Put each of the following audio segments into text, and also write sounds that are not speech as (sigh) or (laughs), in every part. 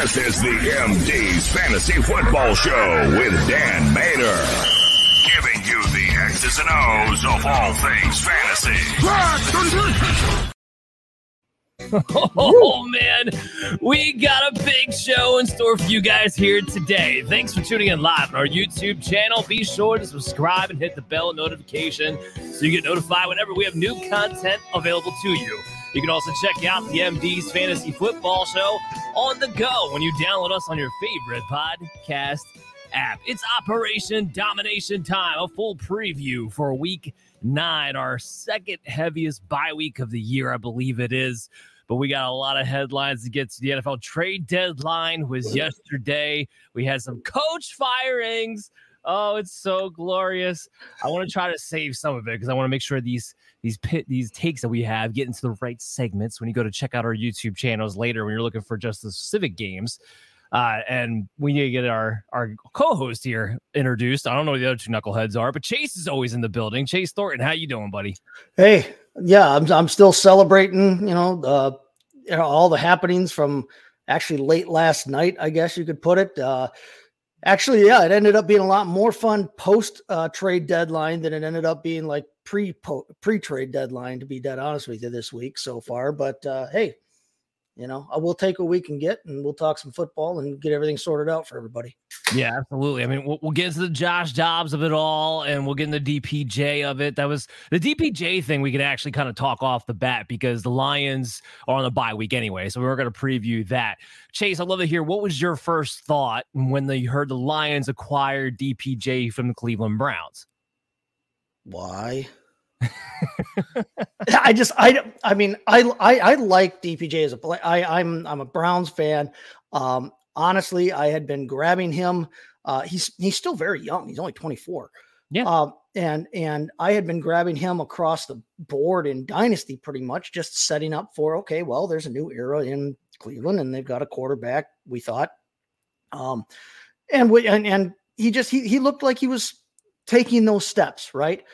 This is the MD's Fantasy Football Show with Dan Mater. Giving you the X's and O's of all things fantasy. Oh man, we got a big show in store for you guys here today. Thanks for tuning in live on our YouTube channel. Be sure to subscribe and hit the bell notification so you get notified whenever we have new content available to you. You can also check out the MD's Fantasy Football Show on the go when you download us on your favorite podcast app. It's Operation Domination Time, a full preview for week nine, our second heaviest bye week of the year, I believe it is. But we got a lot of headlines to get to. The NFL trade deadline was yesterday. We had some coach firings. Oh, it's so glorious. I want to try to save some of it because I want to make sure these these pit these takes that we have get into the right segments when you go to check out our YouTube channels later when you're looking for just the specific games. Uh, and we need to get our our co-host here introduced. I don't know who the other two knuckleheads are, but Chase is always in the building. Chase Thornton, how you doing, buddy? Hey, yeah, I'm I'm still celebrating. You know, uh, you know, all the happenings from actually late last night. I guess you could put it. Uh, actually, yeah, it ended up being a lot more fun post uh, trade deadline than it ended up being like pre pre trade deadline. To be dead honest with you, this week so far. But uh, hey, you know, I will take what we can get and we'll talk some football and get everything sorted out for everybody. Yeah, absolutely. I mean, we'll, we'll, get into the Josh Dobbs of it all and we'll get into the DPJ of it. That was the DPJ thing we could actually kind of talk off the bat because the Lions are on the bye week anyway. So we were going to preview that. Chase, I'd love to hear what was your first thought when they heard the Lions acquired DPJ from the Cleveland Browns? Why? (laughs) I just I I mean I, I I like DPJ as a play. I I'm I'm a Browns fan. Um honestly, I had been grabbing him. Uh he's he's still very young. He's only 24. Yeah. Um and and I had been grabbing him across the board in dynasty pretty much just setting up for okay, well, there's a new era in Cleveland and they've got a quarterback, we thought. Um and we and and he just he he looked like he was taking those steps, right?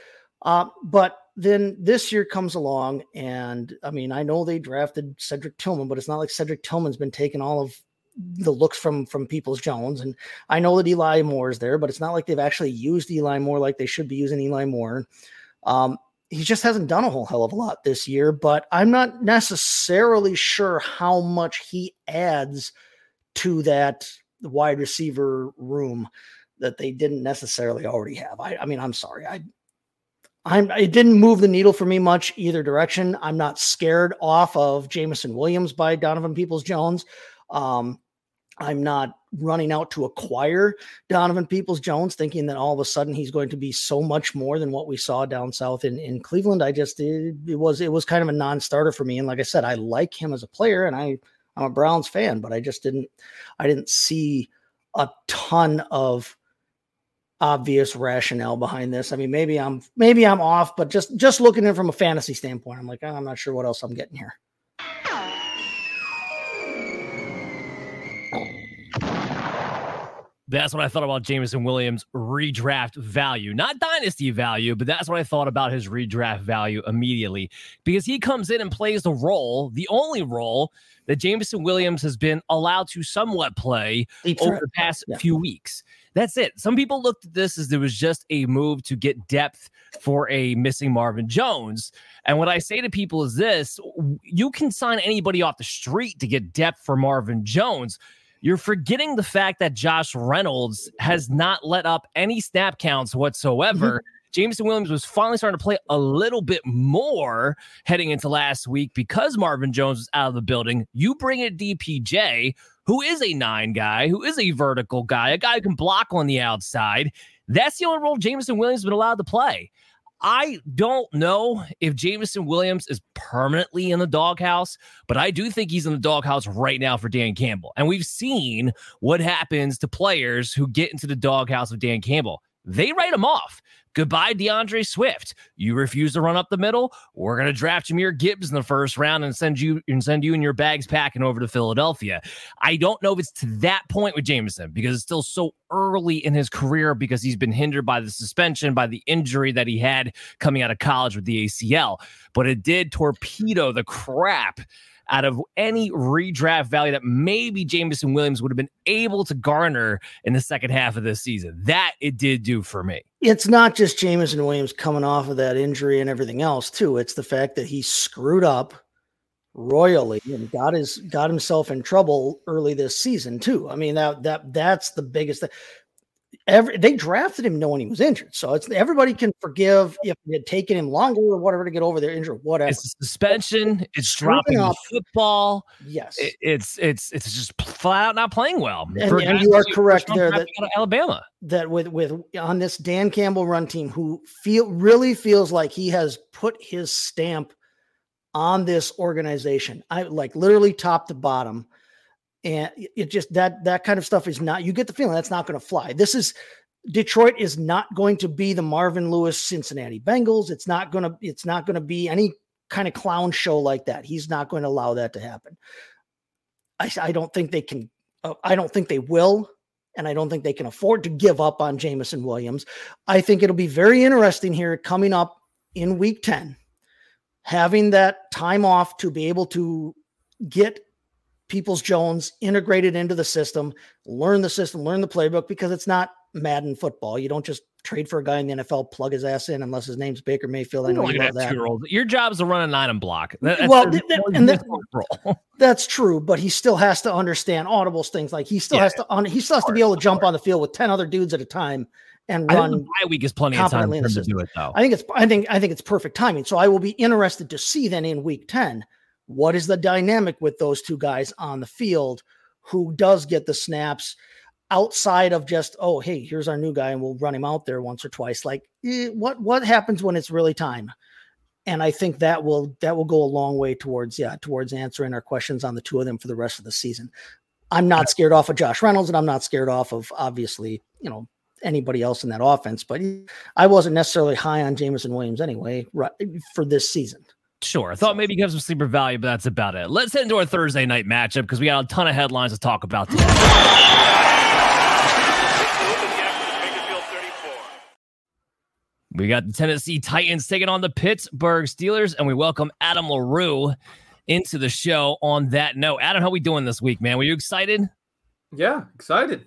Uh, but then this year comes along, and I mean, I know they drafted Cedric Tillman, but it's not like Cedric Tillman's been taking all of the looks from from Peoples Jones, and I know that Eli Moore is there, but it's not like they've actually used Eli Moore like they should be using Eli Moore. Um, he just hasn't done a whole hell of a lot this year, but I'm not necessarily sure how much he adds to that wide receiver room that they didn't necessarily already have. I, I mean, I'm sorry, I I'm it didn't move the needle for me much either direction. I'm not scared off of Jameson Williams by Donovan Peoples Jones. Um, I'm not running out to acquire Donovan Peoples Jones, thinking that all of a sudden he's going to be so much more than what we saw down south in, in Cleveland. I just it, it was it was kind of a non-starter for me. And like I said, I like him as a player, and I I'm a Browns fan, but I just didn't I didn't see a ton of obvious rationale behind this. I mean, maybe I'm maybe I'm off, but just just looking it from a fantasy standpoint, I'm like, oh, I'm not sure what else I'm getting here. That's what I thought about Jameson Williams' redraft value. Not dynasty value, but that's what I thought about his redraft value immediately because he comes in and plays the role, the only role that Jameson Williams has been allowed to somewhat play over the past yeah. few weeks. That's it. Some people looked at this as there was just a move to get depth for a missing Marvin Jones. And what I say to people is this you can sign anybody off the street to get depth for Marvin Jones. You're forgetting the fact that Josh Reynolds has not let up any snap counts whatsoever. Mm-hmm. Jameson Williams was finally starting to play a little bit more heading into last week because Marvin Jones was out of the building. You bring in DPJ, who is a nine guy, who is a vertical guy, a guy who can block on the outside. That's the only role Jameson Williams has been allowed to play. I don't know if Jameson Williams is permanently in the doghouse, but I do think he's in the doghouse right now for Dan Campbell. And we've seen what happens to players who get into the doghouse of Dan Campbell. They write him off. Goodbye, D'Andre Swift. You refuse to run up the middle. We're going to draft Jahmyr Gibbs in the first round and send you and send you and your bags packing over to Philadelphia. I don't know if it's to that point with Jameson because it's still so early in his career because he's been hindered by the suspension, by the injury that he had coming out of college with the ACL. But it did torpedo the crap out of any redraft value that maybe Jameson Williams would have been able to garner in the second half of this season. That it did do for me. It's not just Jameson Williams coming off of that injury and everything else, too. It's the fact that he screwed up royally and got his got himself in trouble early this season too. I mean that that that's the biggest thing every they drafted him knowing he was injured. So it's everybody can forgive if it had taken him longer or whatever to get over their injury, whatever. It's suspension, it's dropping up. football. Yes. It, it's it's it's just flat out not playing well. And, and you are correct there that Alabama. That with with on this Dan Campbell run team who feel really feels like he has put his stamp on this organization. I like literally top to bottom and it just that that kind of stuff is not you get the feeling that's not going to fly. This is detroit is not going to be the marvin lewis cincinnati bengals. It's not going to it's not going to be any kind of clown show like that. He's not going to allow that to happen. I, I don't think they can uh, i don't think they will and I don't think they can afford to give up on Jameson Williams. I think it'll be very interesting here coming up in week 10, having that time off to be able to get Peoples Jones integrated into the system, learn the system, learn the playbook because it's not Madden football. You don't just trade for a guy in the NFL, plug his ass in unless his name's Baker Mayfield. I know you that. Your job is to run a nine and block. That, well, th- th- and that, (laughs) that's true, but he still has to understand audibles things. Like he still yeah, has to on he still has to be able to jump on the field with ten other dudes at a time and run. My week is plenty of time to do it, though. I think it's I think I think it's perfect timing. So I will be interested to see then in week ten what is the dynamic with those two guys on the field? Who does get the snaps outside of just oh hey here's our new guy and we'll run him out there once or twice? Like eh, what what happens when it's really time? And I think that will that will go a long way towards yeah towards answering our questions on the two of them for the rest of the season. I'm not scared off of Josh Reynolds and I'm not scared off of obviously you know anybody else in that offense, but I wasn't necessarily high on Jameson Williams anyway right, for this season. Sure. I thought maybe you have some sleeper value, but that's about it. Let's head into our Thursday night matchup because we got a ton of headlines to talk about today. We got the Tennessee Titans taking on the Pittsburgh Steelers, and we welcome Adam LaRue into the show on that note. Adam, how we doing this week, man? Were you excited? Yeah, excited.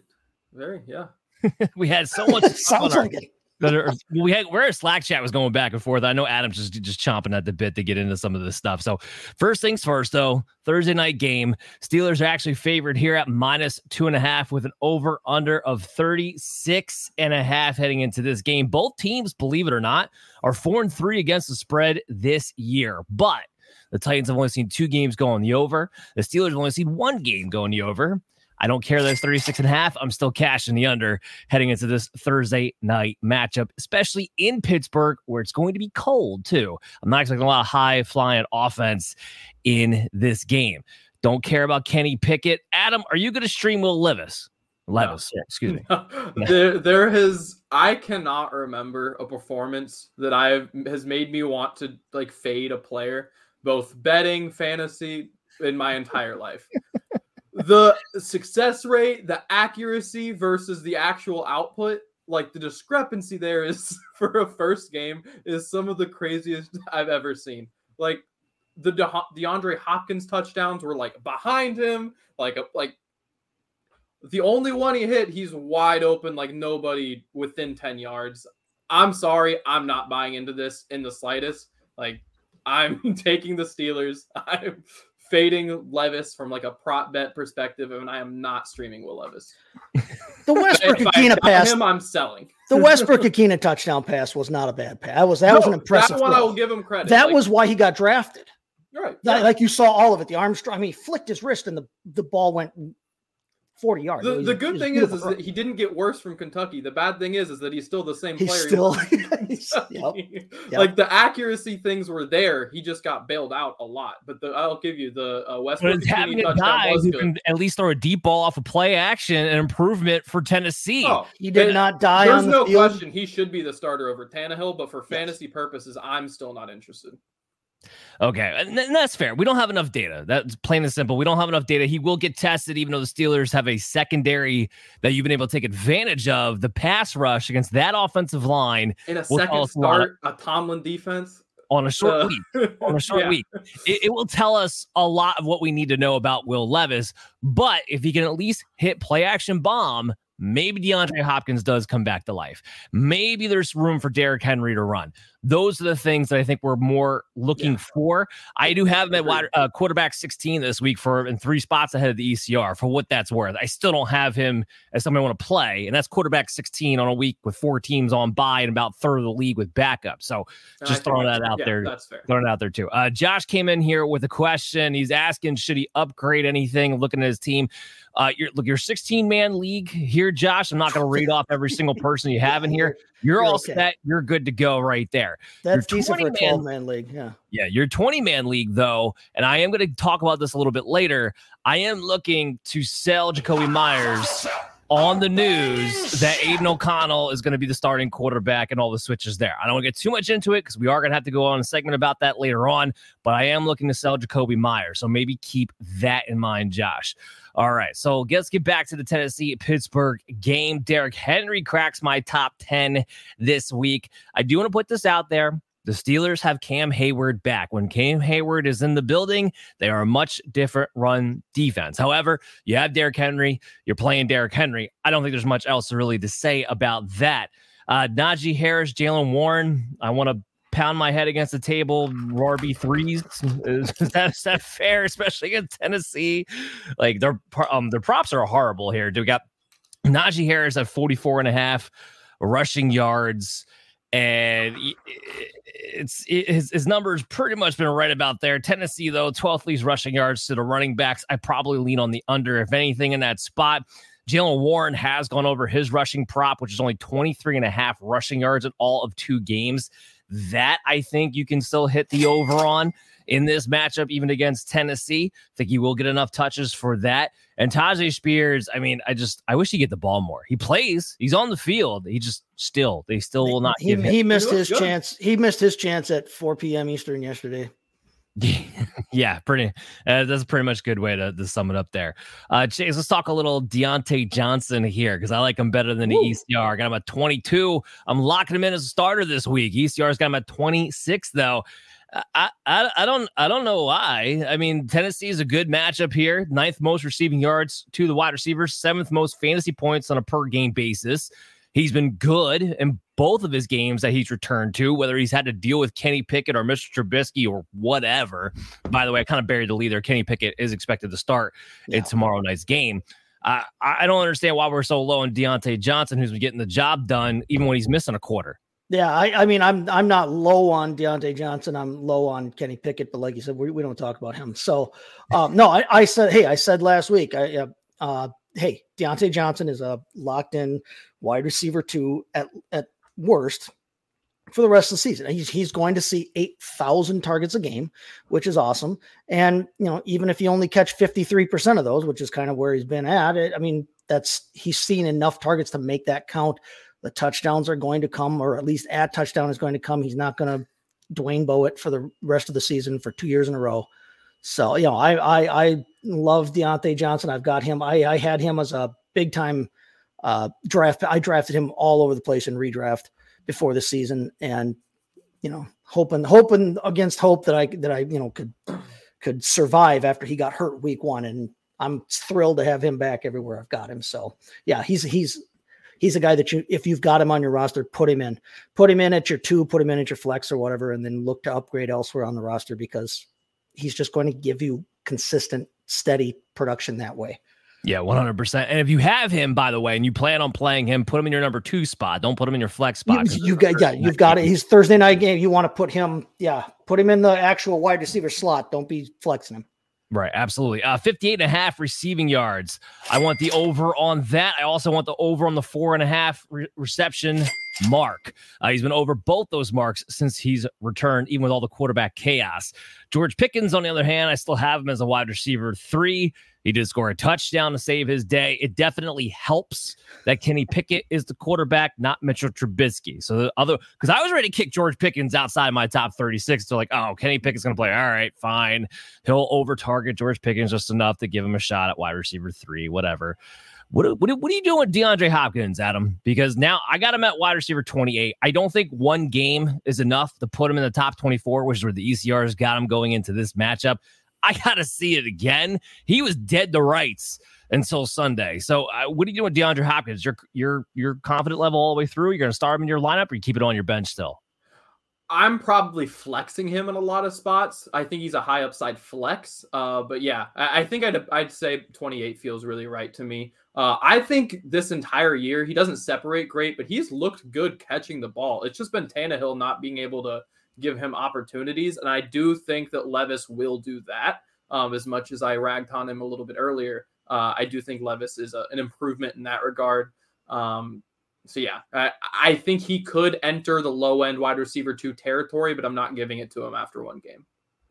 Very, yeah. (laughs) we had so much. (laughs) Sounds like it that are we had where Slack chat was going back and forth. I know Adam's just just chomping at the bit to get into some of this stuff. So first things first, though, Thursday night game. Steelers are actually favored here at minus two and a half with an over under of 36 and a half heading into this game. Both teams, believe it or not, are four and three against the spread this year. But the Titans have only seen two games go on the over. The Steelers have only seen one game go on the over. I don't care that it's 36 and a half. I'm still cashing the under heading into this Thursday night matchup, especially in Pittsburgh, where it's going to be cold too. I'm not expecting a lot of high flying offense in this game. Don't care about Kenny Pickett. Adam, are you going to stream Will Levis? Levis, no. excuse me. (laughs) there, there has I cannot remember a performance that I have has made me want to like fade a player, both betting, fantasy, in my entire life the success rate, the accuracy versus the actual output, like the discrepancy there is (laughs) for a first game is some of the craziest I've ever seen. Like the De- DeAndre Hopkins touchdowns were like behind him, like a, like The only one he hit, he's wide open, like nobody within 10 yards. I'm sorry, I'm not buying into this in the slightest. Like, I'm (laughs) taking the Steelers. (laughs) I'm fading Levis from like a prop bet perspective, and I am not streaming Will Levis. The Westbrook Ikhine pass. Him, I'm selling. The Westbrook Ikhine touchdown pass was not a bad pass. That was that no, was an impressive. That one I will give him credit. That like, was why he got drafted. Right. Yeah. Like you saw all of it. The Armstrong. I mean, he flicked his wrist and the the ball went 40 yards. The, the good thing is, is that he didn't get worse from Kentucky. The bad thing is, is that he's still the same he's player. Still, (laughs) he's, yep, yep. like the accuracy things were there. He just got bailed out a lot. But the, I'll give you the uh, Westbrook having a guy who good. can at least throw a deep ball off a of play action, an improvement for Tennessee. Oh, he did not die. There's the no field. question he should be the starter over Tannehill. But for yes. fantasy purposes, I'm still not interested. Okay, and that's fair. We don't have enough data. That's plain and simple. We don't have enough data. He will get tested, even though the Steelers have a secondary that you've been able to take advantage of. The pass rush against that offensive line in a second start, a, a Tomlin defense on a short uh, week. On a short (laughs) yeah. week, it, it will tell us a lot of what we need to know about Will Levis. But if he can at least hit play action bomb, Maybe DeAndre Hopkins does come back to life. Maybe there's room for Derrick Henry to run. Those are the things that I think we're more looking yeah. for. I do have him at uh, quarterback 16 this week for in three spots ahead of the ECR for what that's worth. I still don't have him as somebody I want to play, and that's quarterback 16 on a week with four teams on by and about third of the league with backup. So just throwing that out yeah, there. That's fair. Throwing it out there too. Uh, Josh came in here with a question. He's asking, should he upgrade anything? Looking at his team. Uh, you're look, your 16 man league here, Josh. I'm not going to read off every single person you have in here. You're, you're all okay. set. You're good to go right there. That's your decent for a 12 man league. Yeah. Yeah. Your 20 man league, though, and I am going to talk about this a little bit later. I am looking to sell Jakobi Meyers on the news that Aidan O'Connell is going to be the starting quarterback and all the switches there. I don't want to get too much into it because we are going to have to go on a segment about that later on, but I am looking to sell Jakobi Meyers. So maybe keep that in mind, Josh. All right. So let's get back to the Tennessee Pittsburgh game. Derrick Henry cracks my top 10 this week. I do want to put this out there. The Steelers have Cam Heyward back. When Cam Heyward is in the building, they are a much different run defense. However, you have Derrick Henry. You're playing Derrick Henry. I don't think there's much else really to say about that. Uh, Najee Harris, Jaylen Warren. I want to pound my head against the table, RB threes. Is, that, is that fair, especially in Tennessee? Like their um their props are horrible here. Do we got Najee Harris at 44 and a half rushing yards and it's it, his, his numbers pretty much been right about there. Tennessee, though, 12th least rushing yards to the running backs. I probably lean on the under, if anything, in that spot. Jaylen Warren has gone over his rushing prop, which is only 23 and a half rushing yards in all of two games. That I think you can still hit the over on in this matchup, even against Tennessee. I think he will get enough touches for that. And Tyjae Spears, I mean, I just I wish he get the ball more. He plays, he's on the field. He just still they still will not he, give he missed his good. chance. He missed his chance at 4 p.m. Eastern yesterday. (laughs) yeah, pretty. Uh, that's a pretty much good way to, to sum it up there. Uh, Chase, let's talk a little Diontae Johnson here because I like him better than the Woo. ECR. I got him at 22. I'm locking him in as a starter this week. ECR's got him at 26 though. I, I, I don't I don't know why. I mean, Tennessee is a good matchup here. Ninth most receiving yards to the wide receivers, seventh most fantasy points on a per game basis. He's been good in both of his games that he's returned to, whether he's had to deal with Kenny Pickett or Mr. Trubisky or whatever. By the way, I kind of buried the lead there. Kenny Pickett is expected to start yeah. in tomorrow night's game. Uh, I don't understand why we're so low on Diontae Johnson, who's been getting the job done even when he's missing a quarter. Yeah, I, I mean, I'm I'm not low on Diontae Johnson. I'm low on Kenny Pickett, but like you said, we, we don't talk about him. So, um, no, I, I said, hey, I said last week, I, uh, uh, hey, Diontae Johnson is a locked in wide receiver two at at worst for the rest of the season. He's he's going to see eight thousand targets a game, which is awesome. And you know, even if you only catch fifty three percent of those, which is kind of where he's been at, it, I mean, that's he's seen enough targets to make that count the touchdowns are going to come, or at least at touchdown is going to come. He's not going to Dwayne Bowe it for the rest of the season for two years in a row. So, you know, I I, I love Diontae Johnson. I've got him. I, I had him as a big time uh, draft. I drafted him all over the place in redraft before the season, and you know, hoping hoping against hope that I that I you know could could survive after he got hurt week one, and I'm thrilled to have him back everywhere I've got him. So yeah, he's he's he's a guy that you if you've got him on your roster, put him in. Put him in at your two, put him in at your flex or whatever, and then look to upgrade elsewhere on the roster because he's just going to give you consistent, steady production that way. Yeah, 100%. And if you have him, by the way, and you plan on playing him, put him in your number two spot. Don't put him in your flex spot. You, you got, yeah, you've got it. He's Thursday night game. You want to put him, yeah, put him in the actual wide receiver slot. Don't be flexing him. Right, absolutely. Uh, 58 and a half receiving yards. I want the over on that. I also want the over on the four and a half re- reception mark. Uh, he's been over both those marks since he's returned, even with all the quarterback chaos. George Pickens, on the other hand, I still have him as a wide receiver three. He did score a touchdown to save his day. It definitely helps that Kenny Pickett is the quarterback, not Mitchell Trubisky. So the other, because I was ready to kick George Pickens outside my top 36. So like, oh, Kenny Pickett's going to play. All right, fine. He'll over target George Pickens just enough to give him a shot at wide receiver three, whatever. What, what, what are you doing with DeAndre Hopkins, Adam? Because now I got him at wide receiver 28. I don't think one game is enough to put him in the top 24, which is where the ECRs got him going into this matchup. I got to see it again. He was dead to rights until Sunday. So, uh, what are you doing with DeAndre Hopkins? You're you're you're confident level all the way through. You're going to start him in your lineup, or you keep it on your bench still. I'm probably flexing him in a lot of spots. I think he's a high upside flex. Uh, but yeah, I, I, think I'd I'd say 28 feels really right to me. Uh, I think this entire year he doesn't separate great, but he's looked good catching the ball. It's just been Tannehill not being able to give him opportunities. And I do think that Levis will do that. Um, as much as I ragged on him a little bit earlier, uh, I do think Levis is a, an improvement in that regard. Um, so yeah, I, I think he could enter the low end wide receiver two territory, but I'm not giving it to him after one game.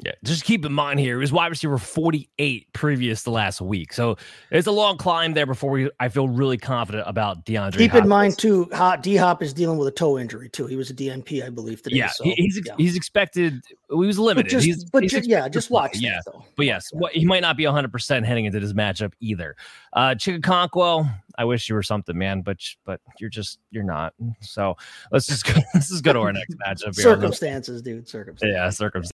Yeah, just keep in mind here, he was wide receiver 48 previous to last week. So it's a long climb there before we I feel really confident about DeAndre. Keep Hopkins. in mind too, D Hop is dealing with a toe injury too. He was a DNP, I believe, today. Yeah, so, he's yeah. he's expected. He was limited. But just, he's, but he's just, yeah, just watch. Yeah, that, but yes, yeah. he might not be 100 percent heading into this matchup either. Uh Chigga I wish you were something, man, but but you're just you're not. So let's just go, (laughs) let's just go to our next matchup. Circumstances, dude. Circumstances. Yeah, circumstances.